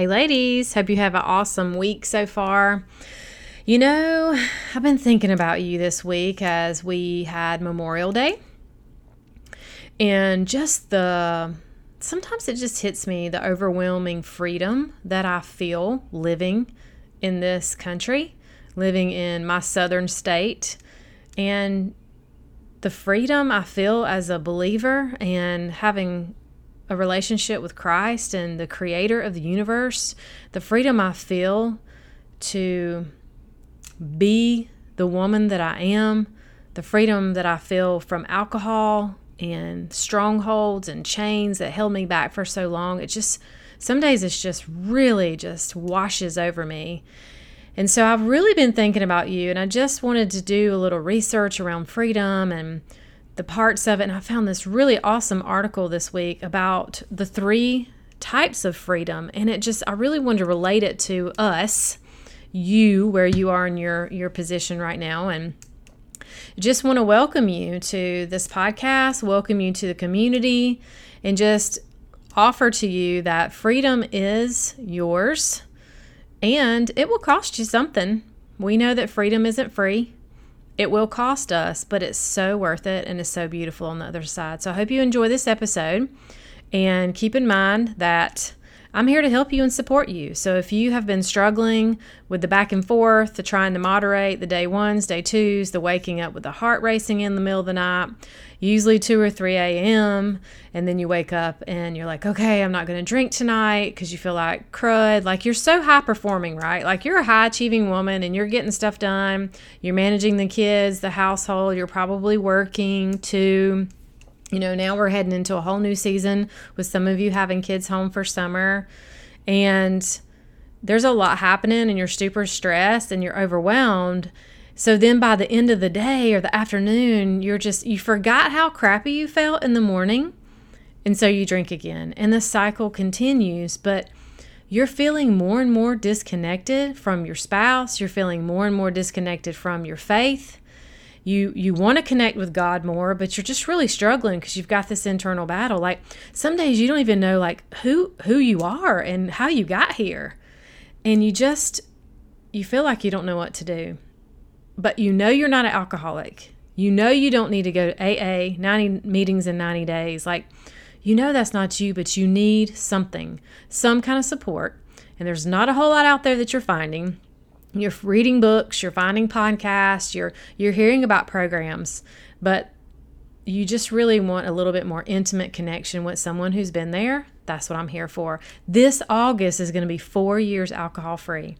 Hey, ladies, hope you have an awesome week so far. You know, I've been thinking about you this week as we had Memorial Day and just the sometimes it just hits me the overwhelming freedom that I feel living in this country, living in my southern state, and the freedom I feel as a believer and having a relationship with Christ and the creator of the universe, the freedom I feel to be the woman that I am, the freedom that I feel from alcohol and strongholds and chains that held me back for so long. It just, some days it's just really just washes over me. And so I've really been thinking about you, and I just wanted to do a little research around freedom and the parts of it. And I found this really awesome article this week about the three types of freedom. And it just, I really wanted to relate it to us, you, where you are in your, your position right now. And just want to welcome you to this podcast, welcome you to the community, and just offer to you that freedom is yours and it will cost you something. We know that freedom isn't free. It will cost us, but it's so worth it and it's so beautiful on the other side. So I hope you enjoy this episode and keep in mind that I'm here to help you and support you. So if you have been struggling with the back and forth, the trying to moderate the day ones, day twos, the waking up with the heart racing in the middle of the night, usually 2 or 3 a.m., and then you wake up and you're like, okay, I'm not going to drink tonight because you feel like crud. Like you're so high performing, right? Like you're a high achieving woman and you're getting stuff done. You're managing the kids, the household, you're probably working too you know, now we're heading into a whole new season with some of you having kids home for summer. And there's a lot happening, and you're super stressed and you're overwhelmed. So then by the end of the day or the afternoon, you're just, you forgot how crappy you felt in the morning. And so you drink again. And the cycle continues. But you're feeling more and more disconnected from your spouse. You're feeling more and more disconnected from your faith you you want to connect with God more, but you're just really struggling because you've got this internal battle. Like some days you don't even know like who who you are and how you got here. And you just you feel like you don't know what to do. But you know you're not an alcoholic. You know you don't need to go to AA 90 meetings in 90 days. Like you know that's not you, but you need something, some kind of support. And there's not a whole lot out there that you're finding you're reading books, you're finding podcasts, you're you're hearing about programs, but you just really want a little bit more intimate connection with someone who's been there. That's what I'm here for. This August is going to be 4 years alcohol free.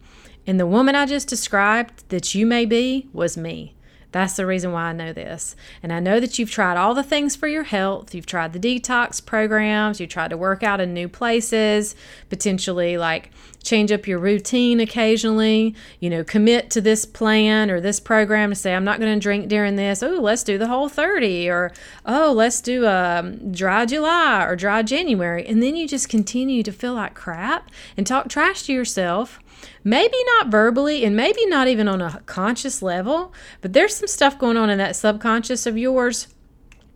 And the woman I just described that you may be was me. That's the reason why I know this. And I know that you've tried all the things for your health. You've tried the detox programs, you tried to work out in new places, potentially like change up your routine occasionally, you know, commit to this plan or this program to say, I'm not going to drink during this. Oh, let's do the whole 30 or, oh, let's do a dry July or dry January. And then you just continue to feel like crap and talk trash to yourself maybe not verbally and maybe not even on a conscious level, but there's some stuff going on in that subconscious of yours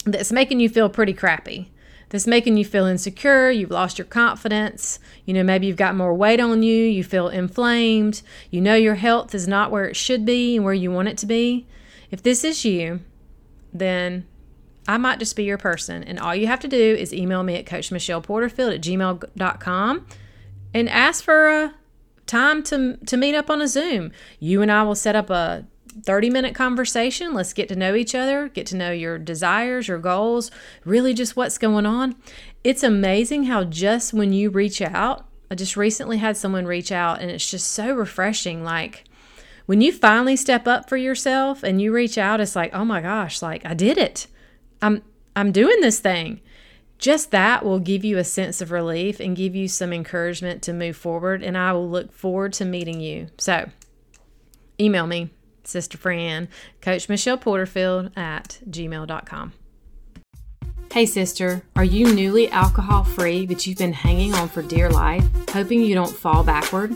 that's making you feel pretty crappy. That's making you feel insecure, you've lost your confidence, you know, maybe you've got more weight on you, you feel inflamed, you know your health is not where it should be and where you want it to be. If this is you, then I might just be your person. And all you have to do is email me at coachmichelleporterfield at gmail.com and ask for a time to to meet up on a Zoom. You and I will set up a 30 minute conversation. Let's get to know each other, get to know your desires, your goals, really just what's going on. It's amazing how just when you reach out, I just recently had someone reach out and it's just so refreshing. Like when you finally step up for yourself and you reach out, it's like, oh my gosh, like I did it. I'm I'm doing this thing just that will give you a sense of relief and give you some encouragement to move forward. And I will look forward to meeting you. So, email me, Sister Fran, Coach Michelle Porterfield at gmail.com. Hey, sister, are you newly alcohol free, but you've been hanging on for dear life, hoping you don't fall backward?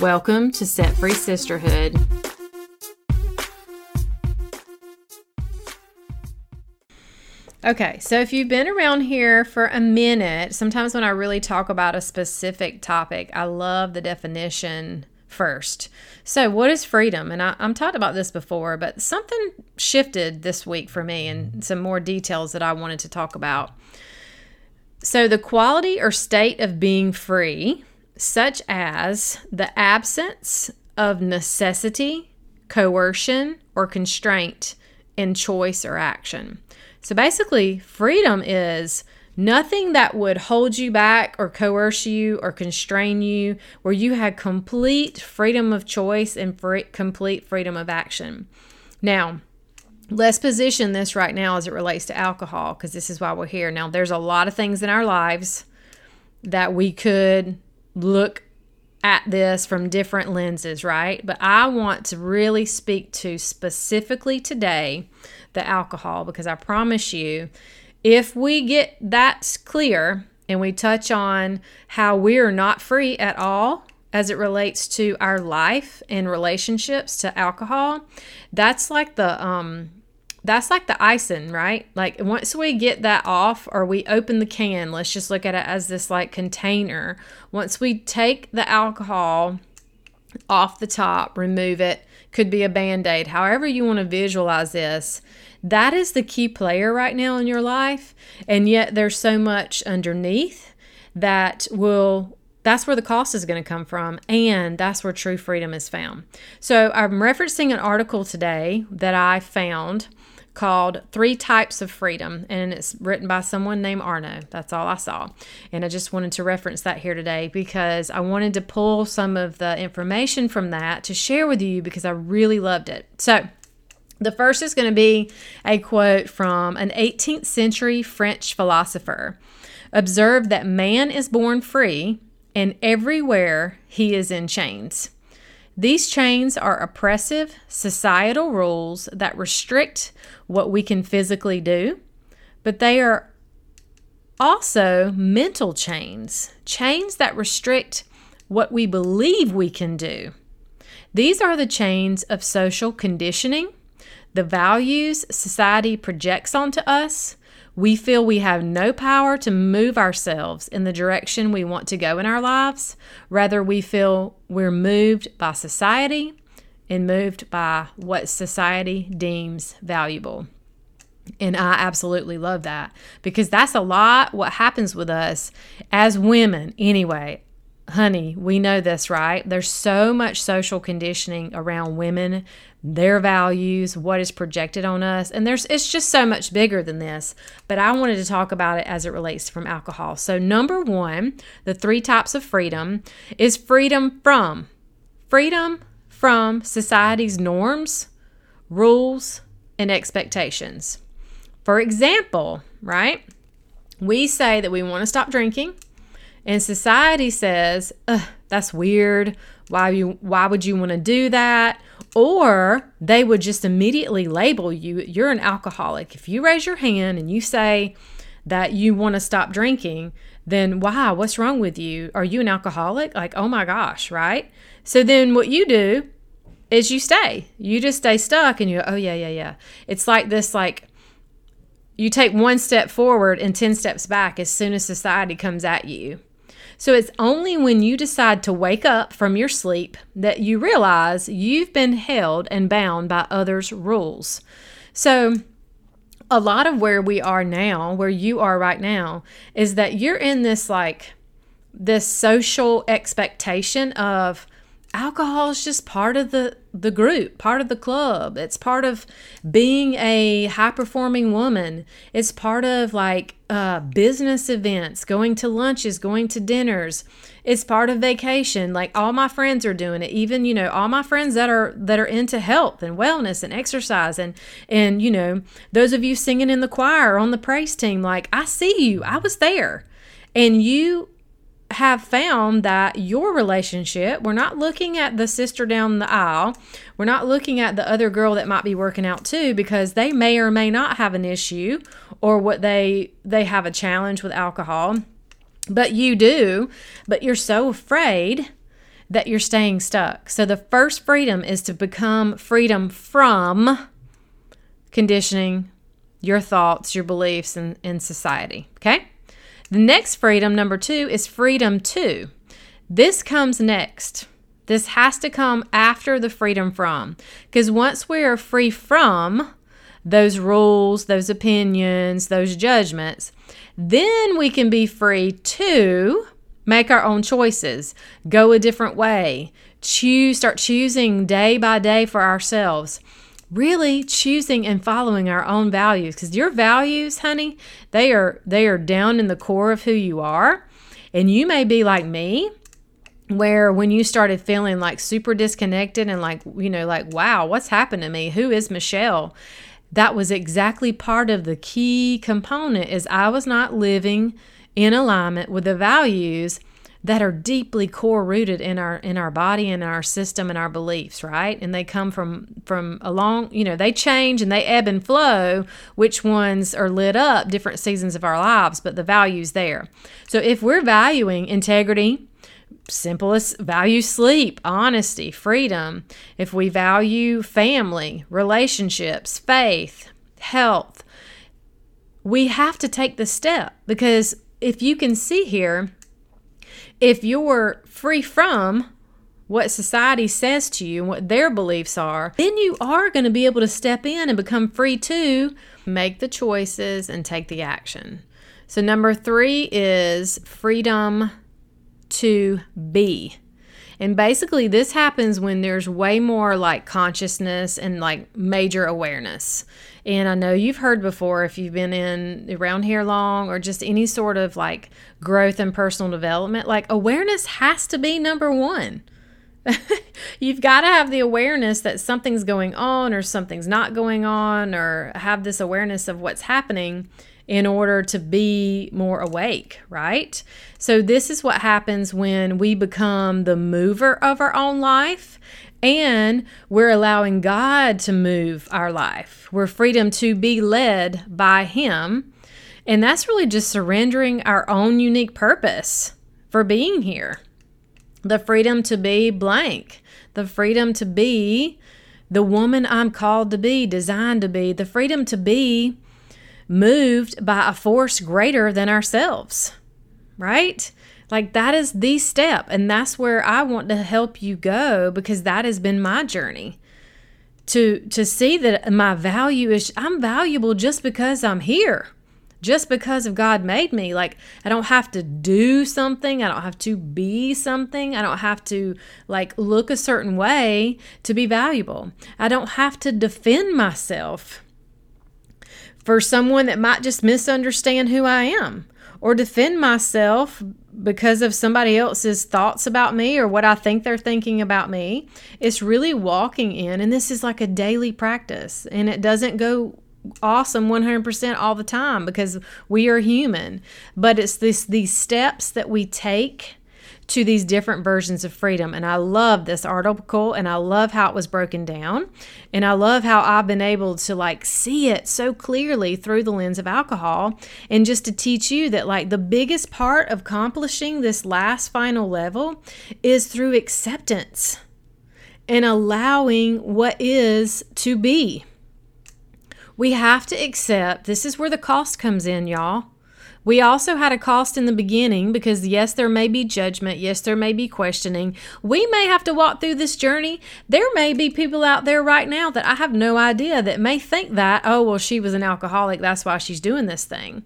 Welcome to Set Free Sisterhood. Okay, so if you've been around here for a minute, sometimes when I really talk about a specific topic, I love the definition first. So, what is freedom? And I, am talked about this before, but something shifted this week for me and some more details that I wanted to talk about. So, the quality or state of being free such as the absence of necessity, coercion, or constraint in choice or action. So basically, freedom is nothing that would hold you back or coerce you or constrain you, where you had complete freedom of choice and free, complete freedom of action. Now, let's position this right now as it relates to alcohol, because this is why we're here. Now, there's a lot of things in our lives that we could look at this from different lenses, right? But I want to really speak to specifically today the alcohol because I promise you, if we get that clear and we touch on how we are not free at all as it relates to our life and relationships to alcohol, that's like the um that's like the icing, right? Like once we get that off or we open the can, let's just look at it as this like container. Once we take the alcohol off the top, remove it, could be a band aid, however you want to visualize this. That is the key player right now in your life. And yet there's so much underneath that will that's where the cost is going to come from, and that's where true freedom is found. So, I'm referencing an article today that I found called Three Types of Freedom, and it's written by someone named Arno. That's all I saw. And I just wanted to reference that here today because I wanted to pull some of the information from that to share with you because I really loved it. So, the first is going to be a quote from an 18th century French philosopher. Observe that man is born free, and everywhere he is in chains. These chains are oppressive societal rules that restrict what we can physically do, but they are also mental chains, chains that restrict what we believe we can do. These are the chains of social conditioning, the values society projects onto us, we feel we have no power to move ourselves in the direction we want to go in our lives. Rather, we feel we're moved by society and moved by what society deems valuable. And I absolutely love that because that's a lot what happens with us as women, anyway honey, we know this, right? There's so much social conditioning around women, their values, what is projected on us, and there's it's just so much bigger than this. But I wanted to talk about it as it relates from alcohol. So number 1, the three types of freedom is freedom from freedom from society's norms, rules, and expectations. For example, right? We say that we want to stop drinking and society says, that's weird. Why you why would you want to do that? Or they would just immediately label you you're an alcoholic. If you raise your hand and you say that you want to stop drinking, then why? What's wrong with you? Are you an alcoholic? Like, oh my gosh, right? So then what you do is you stay. You just stay stuck and you oh yeah, yeah, yeah. It's like this like you take one step forward and 10 steps back as soon as society comes at you. So it's only when you decide to wake up from your sleep that you realize you've been held and bound by others' rules. So, a lot of where we are now, where you are right now, is that you're in this like this social expectation of alcohol is just part of the the group, part of the club. It's part of being a high performing woman. It's part of like uh, business events, going to lunches, going to dinners. It's part of vacation. Like all my friends are doing it. Even you know all my friends that are that are into health and wellness and exercise and and you know those of you singing in the choir on the praise team. Like I see you. I was there, and you have found that your relationship, we're not looking at the sister down the aisle. We're not looking at the other girl that might be working out too because they may or may not have an issue or what they they have a challenge with alcohol. But you do, but you're so afraid that you're staying stuck. So the first freedom is to become freedom from conditioning, your thoughts, your beliefs in, in society. Okay? The next freedom, number two, is freedom to. This comes next. This has to come after the freedom from. Because once we are free from those rules, those opinions, those judgments, then we can be free to make our own choices, go a different way, choose, start choosing day by day for ourselves really choosing and following our own values because your values honey they are they are down in the core of who you are. And you may be like me where when you started feeling like super disconnected and like you know like wow what's happened to me? Who is michelle? That was exactly part of the key component is i was not living in alignment with the values that are deeply core rooted in our in our body and our system and our beliefs right? And they come from from a long you know they change and they ebb and flow which ones are lit up different seasons of our lives but the values there. So if we're valuing integrity simplest value sleep honesty freedom if we value family relationships faith health we have to take the step because if you can see here if you're free from what society says to you and what their beliefs are, then you are going to be able to step in and become free to make the choices and take the action. So, number three is freedom to be. And basically, this happens when there's way more like consciousness and like major awareness. And I know you've heard before if you've been in around here long or just any sort of like growth and personal development, like awareness has to be number one. you've got to have the awareness that something's going on or something's not going on or have this awareness of what's happening in order to be more awake, right? So, this is what happens when we become the mover of our own life and we're allowing God to move our life. We're freedom to be led by Him. And that's really just surrendering our own unique purpose for being here. The freedom to be blank, the freedom to be the woman I'm called to be, designed to be, the freedom to be moved by a force greater than ourselves, right? Like that is the step. And that's where I want to help you go because that has been my journey. To to see that my value is I'm valuable just because I'm here. Just because of God made me. Like I don't have to do something, I don't have to be something, I don't have to like look a certain way to be valuable. I don't have to defend myself for someone that might just misunderstand who I am or defend myself because of somebody else's thoughts about me or what I think they're thinking about me. It's really walking in, and this is like a daily practice, and it doesn't go awesome 100% all the time because we are human but it's this these steps that we take to these different versions of freedom. And I love this article and I love how it was broken down. And I love how I've been able to like see it so clearly through the lens of alcohol. And just to teach you that like the biggest part of accomplishing this last final level is through acceptance and allowing what is to be. We have to accept this is where the cost comes in, y'all We also had a cost in the beginning because, yes, there may be judgment. Yes, there may be questioning. We may have to walk through this journey. There may be people out there right now that I have no idea that may think that, oh, well, she was an alcoholic. That's why she's doing this thing.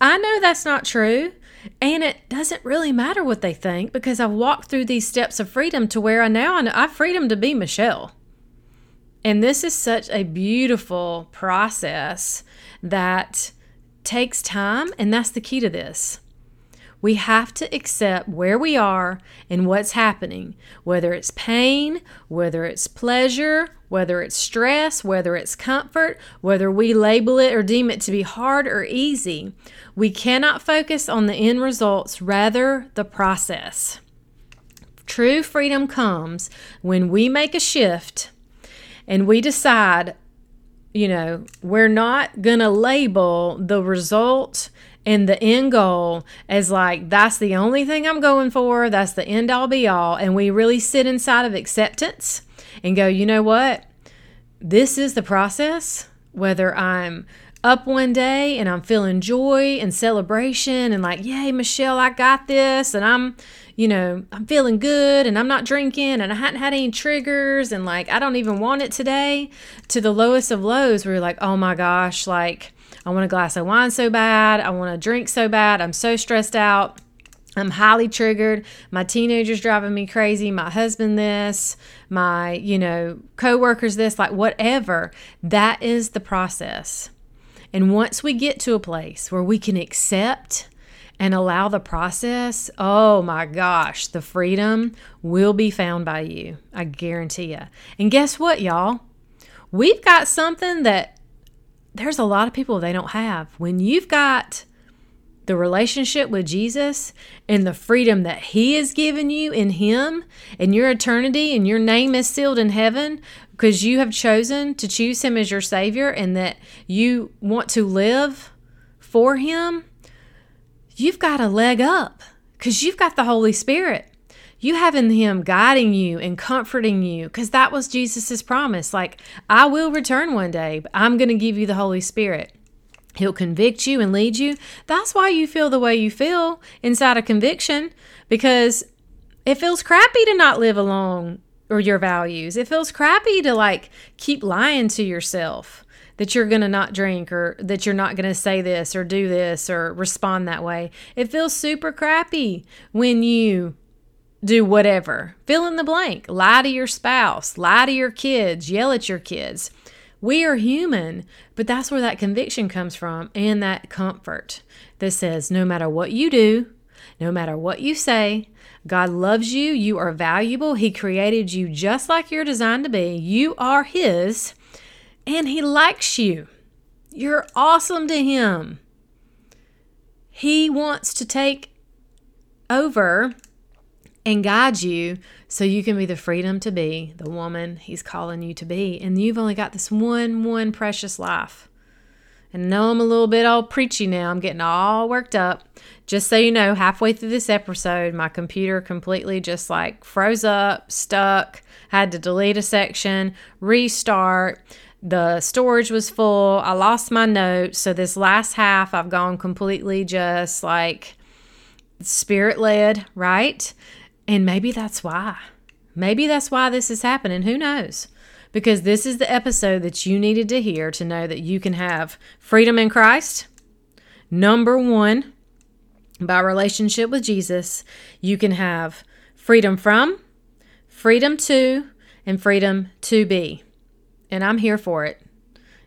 I know that's not true. And it doesn't really matter what they think because I've walked through these steps of freedom to where I now I have freedom to be Michelle. And this is such a beautiful process that takes time, and that's the key to this. We have to accept where we are and what's happening, whether it's pain, whether it's pleasure, whether it's stress, whether it's comfort, whether we label it or deem it to be hard or easy. We cannot focus on the end results, rather, the process. True freedom comes when we make a shift and we decide you know, we're not going to label the result and the end goal as like, that's the only thing I'm going for. That's the end all be all. And we really sit inside of acceptance and go, you know what? This is the process. Whether I'm up one day and I'm feeling joy and celebration and like, yay, Michelle, I got this. And I'm, you know, I'm feeling good and I'm not drinking and I hadn't had any triggers and like I don't even want it today to the lowest of lows where you're like, oh my gosh, like I want a glass of wine so bad. I want to drink so bad. I'm so stressed out. I'm highly triggered. My teenager's driving me crazy. My husband, this, my, you know, coworkers, this, like whatever. That is the process. And once we get to a place where we can accept and allow the process, oh my gosh, the freedom will be found by you. I guarantee you. And guess what, y'all? We've got something that there's a lot of people they don't have. When you've got the relationship with Jesus and the freedom that He has given you in Him and your eternity and your name is sealed in heaven because you have chosen to choose Him as your Savior and that you want to live for Him you've got a leg up because you've got the Holy Spirit. You having Him guiding you and comforting you because that was Jesus's promise. Like, I will return one day, but I'm going to give you the Holy Spirit. He'll convict you and lead you. That's why you feel the way you feel inside a conviction because it feels crappy to not live along or your values. It feels crappy to like keep lying to yourself that you're going to not drink or that you're not going to say this or do this or respond that way. It feels super crappy when you do whatever. Fill in the blank. Lie to your spouse, lie to your kids, yell at your kids. We are human, but that's where that conviction comes from and that comfort that says no matter what you do, no matter what you say, God loves you. You are valuable. He created you just like you're designed to be. You are His and He likes you. You're awesome to Him. He wants to take over and guide you so you can be the freedom to be the woman He's calling you to be. And you've only got this one, one precious life. And know I'm a little bit all preachy now. I'm getting all worked up. Just so you know, halfway through this episode, my computer completely just like froze up, stuck, had to delete a section, restart. The storage was full. I lost my notes. So this last half, I've gone completely just like spirit led, right? And maybe that's why. Maybe that's why this is happening. Who knows? Because this is the episode that you needed to hear to know that you can have freedom in Christ. Number one, by relationship with Jesus, you can have freedom from, freedom to, and freedom to be and I'm here for it.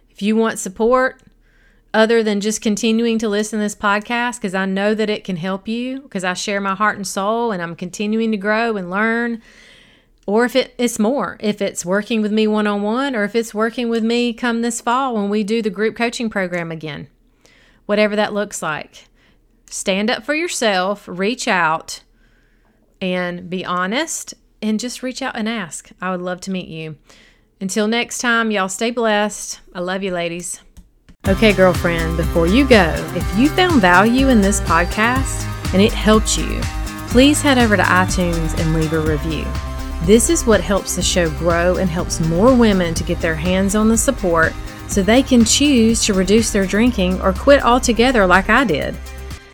If you want support other than just continuing to listen to this podcast, because I know that it can help you, because I share my heart and soul and I'm continuing to grow and learn, or if it, it's more, if it's working with me one on one, or if it's working with me come this fall when we do the group coaching program again, whatever that looks like. Stand up for yourself, reach out, and be honest, and just reach out and ask. I would love to meet you. Until next time, y'all stay blessed. I love you, ladies. Okay, girlfriend, before you go, if you found value in this podcast and it helped you, please head over to iTunes and leave a review. This is what helps the show grow and helps more women to get their hands on the support so they can choose to reduce their drinking or quit altogether like I did.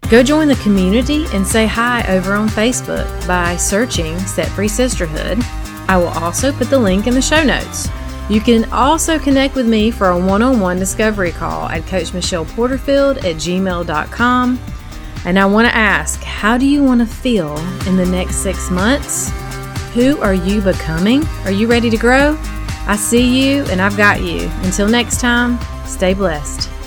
Go join the community and say hi over on Facebook by searching Set Free Sisterhood. I will also put the link in the show notes. You can also connect with me for a one on one discovery call at Coach Michelle Porterfield at gmail.com. And I want to ask, how do you want to feel in the next six months? Who are you becoming? Are you ready to grow? I see you and I've got you. Until next time, stay blessed.